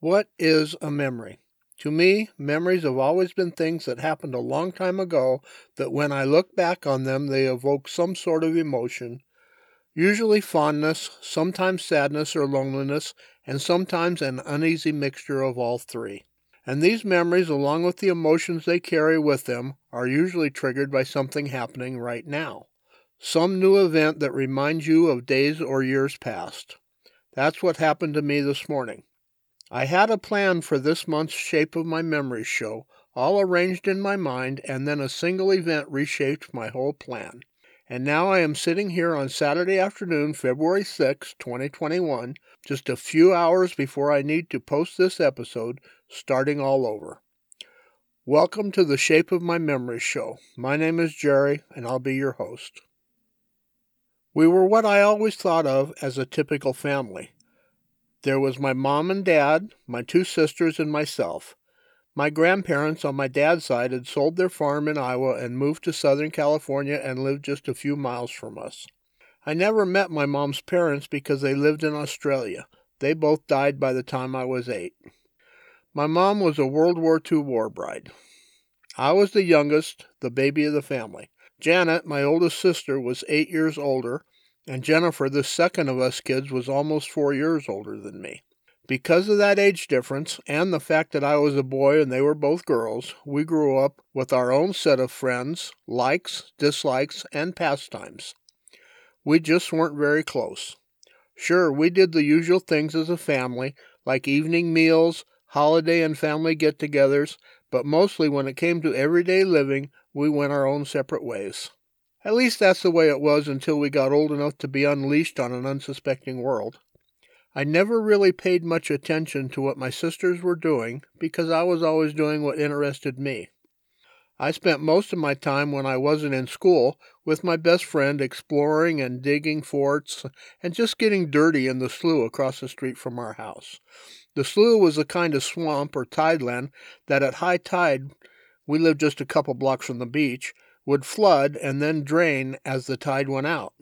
What is a memory? To me, memories have always been things that happened a long time ago that when I look back on them, they evoke some sort of emotion, usually fondness, sometimes sadness or loneliness, and sometimes an uneasy mixture of all three. And these memories, along with the emotions they carry with them, are usually triggered by something happening right now. Some new event that reminds you of days or years past. That's what happened to me this morning. I had a plan for this month's Shape of My Memories show, all arranged in my mind, and then a single event reshaped my whole plan. And now I am sitting here on Saturday afternoon, February 6, 2021, just a few hours before I need to post this episode, starting all over. Welcome to the Shape of My Memories show. My name is Jerry, and I'll be your host. We were what I always thought of as a typical family. There was my mom and dad, my two sisters, and myself. My grandparents on my dad's side had sold their farm in Iowa and moved to Southern California and lived just a few miles from us. I never met my mom's parents because they lived in Australia. They both died by the time I was eight. My mom was a World War II war bride. I was the youngest, the baby of the family. Janet, my oldest sister, was eight years older, and Jennifer, the second of us kids, was almost four years older than me. Because of that age difference and the fact that I was a boy and they were both girls, we grew up with our own set of friends, likes, dislikes, and pastimes. We just weren't very close. Sure, we did the usual things as a family, like evening meals, holiday and family get togethers, but mostly when it came to everyday living, we went our own separate ways. At least that's the way it was until we got old enough to be unleashed on an unsuspecting world. I never really paid much attention to what my sisters were doing because I was always doing what interested me. I spent most of my time when I wasn't in school with my best friend exploring and digging forts and just getting dirty in the slough across the street from our house. The slough was a kind of swamp or tideland that at high tide, we lived just a couple blocks from the beach, would flood and then drain as the tide went out.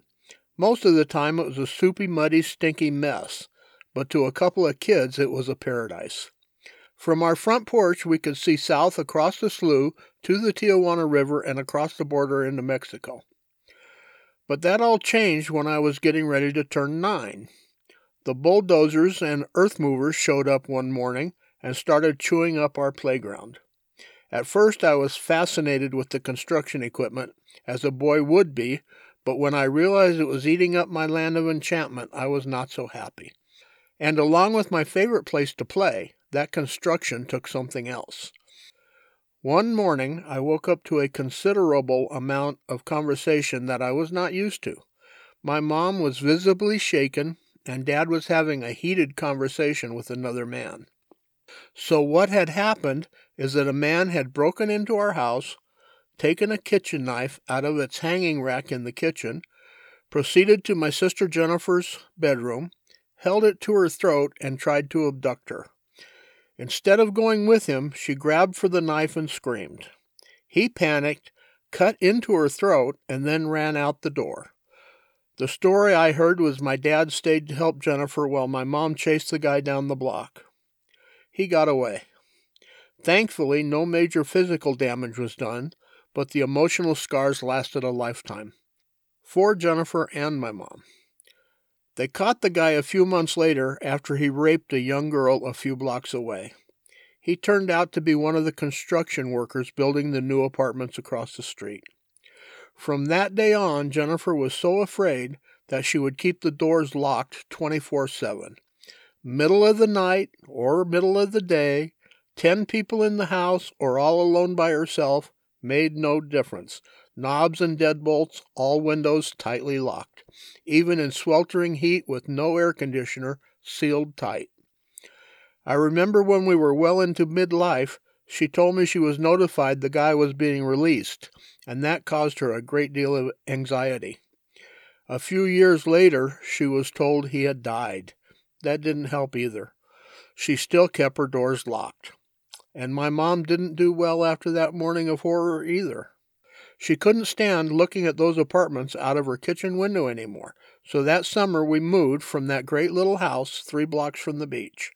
Most of the time it was a soupy, muddy, stinky mess, but to a couple of kids it was a paradise. From our front porch, we could see south across the slough to the Tijuana River and across the border into Mexico. But that all changed when I was getting ready to turn nine. The bulldozers and earth movers showed up one morning and started chewing up our playground. At first, I was fascinated with the construction equipment, as a boy would be, but when I realized it was eating up my land of enchantment, I was not so happy. And along with my favorite place to play, that construction took something else. One morning, I woke up to a considerable amount of conversation that I was not used to. My mom was visibly shaken, and Dad was having a heated conversation with another man. So, what had happened is that a man had broken into our house, taken a kitchen knife out of its hanging rack in the kitchen, proceeded to my sister Jennifer's bedroom, held it to her throat, and tried to abduct her. Instead of going with him, she grabbed for the knife and screamed. He panicked, cut into her throat, and then ran out the door. The story I heard was my dad stayed to help Jennifer while my mom chased the guy down the block. He got away. Thankfully, no major physical damage was done, but the emotional scars lasted a lifetime. For Jennifer and my mom. They caught the guy a few months later after he raped a young girl a few blocks away. He turned out to be one of the construction workers building the new apartments across the street. From that day on, Jennifer was so afraid that she would keep the doors locked 24 7 middle of the night or middle of the day, ten people in the house or all alone by herself, made no difference. Knobs and deadbolts, all windows tightly locked, even in sweltering heat with no air conditioner, sealed tight. I remember when we were well into midlife, she told me she was notified the guy was being released, and that caused her a great deal of anxiety. A few years later, she was told he had died. That didn't help either. She still kept her doors locked. And my mom didn't do well after that morning of horror either. She couldn't stand looking at those apartments out of her kitchen window anymore, so that summer we moved from that great little house three blocks from the beach.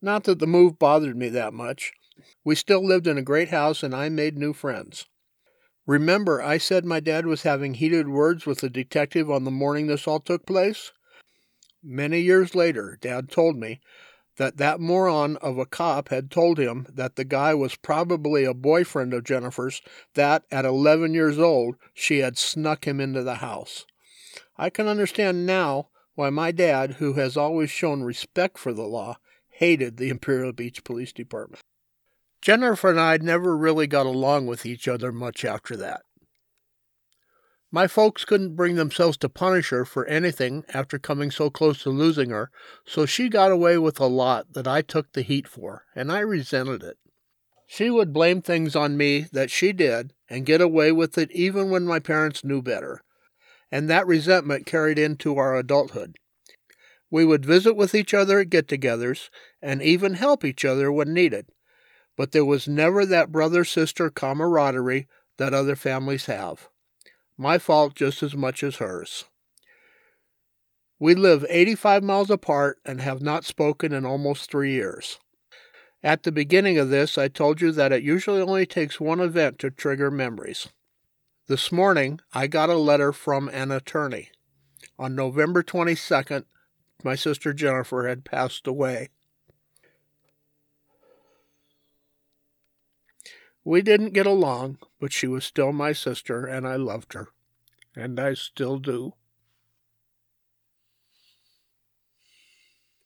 Not that the move bothered me that much. We still lived in a great house and I made new friends. Remember, I said my dad was having heated words with the detective on the morning this all took place? Many years later, Dad told me that that moron of a cop had told him that the guy was probably a boyfriend of Jennifer's, that at 11 years old she had snuck him into the house. I can understand now why my dad, who has always shown respect for the law, hated the Imperial Beach Police Department. Jennifer and I never really got along with each other much after that. My folks couldn't bring themselves to punish her for anything after coming so close to losing her, so she got away with a lot that I took the heat for, and I resented it. She would blame things on me that she did and get away with it even when my parents knew better, and that resentment carried into our adulthood. We would visit with each other at get togethers and even help each other when needed but there was never that brother sister camaraderie that other families have. My fault just as much as hers. We live 85 miles apart and have not spoken in almost three years. At the beginning of this, I told you that it usually only takes one event to trigger memories. This morning, I got a letter from an attorney. On November 22nd, my sister Jennifer had passed away. We didn't get along, but she was still my sister, and I loved her. And I still do.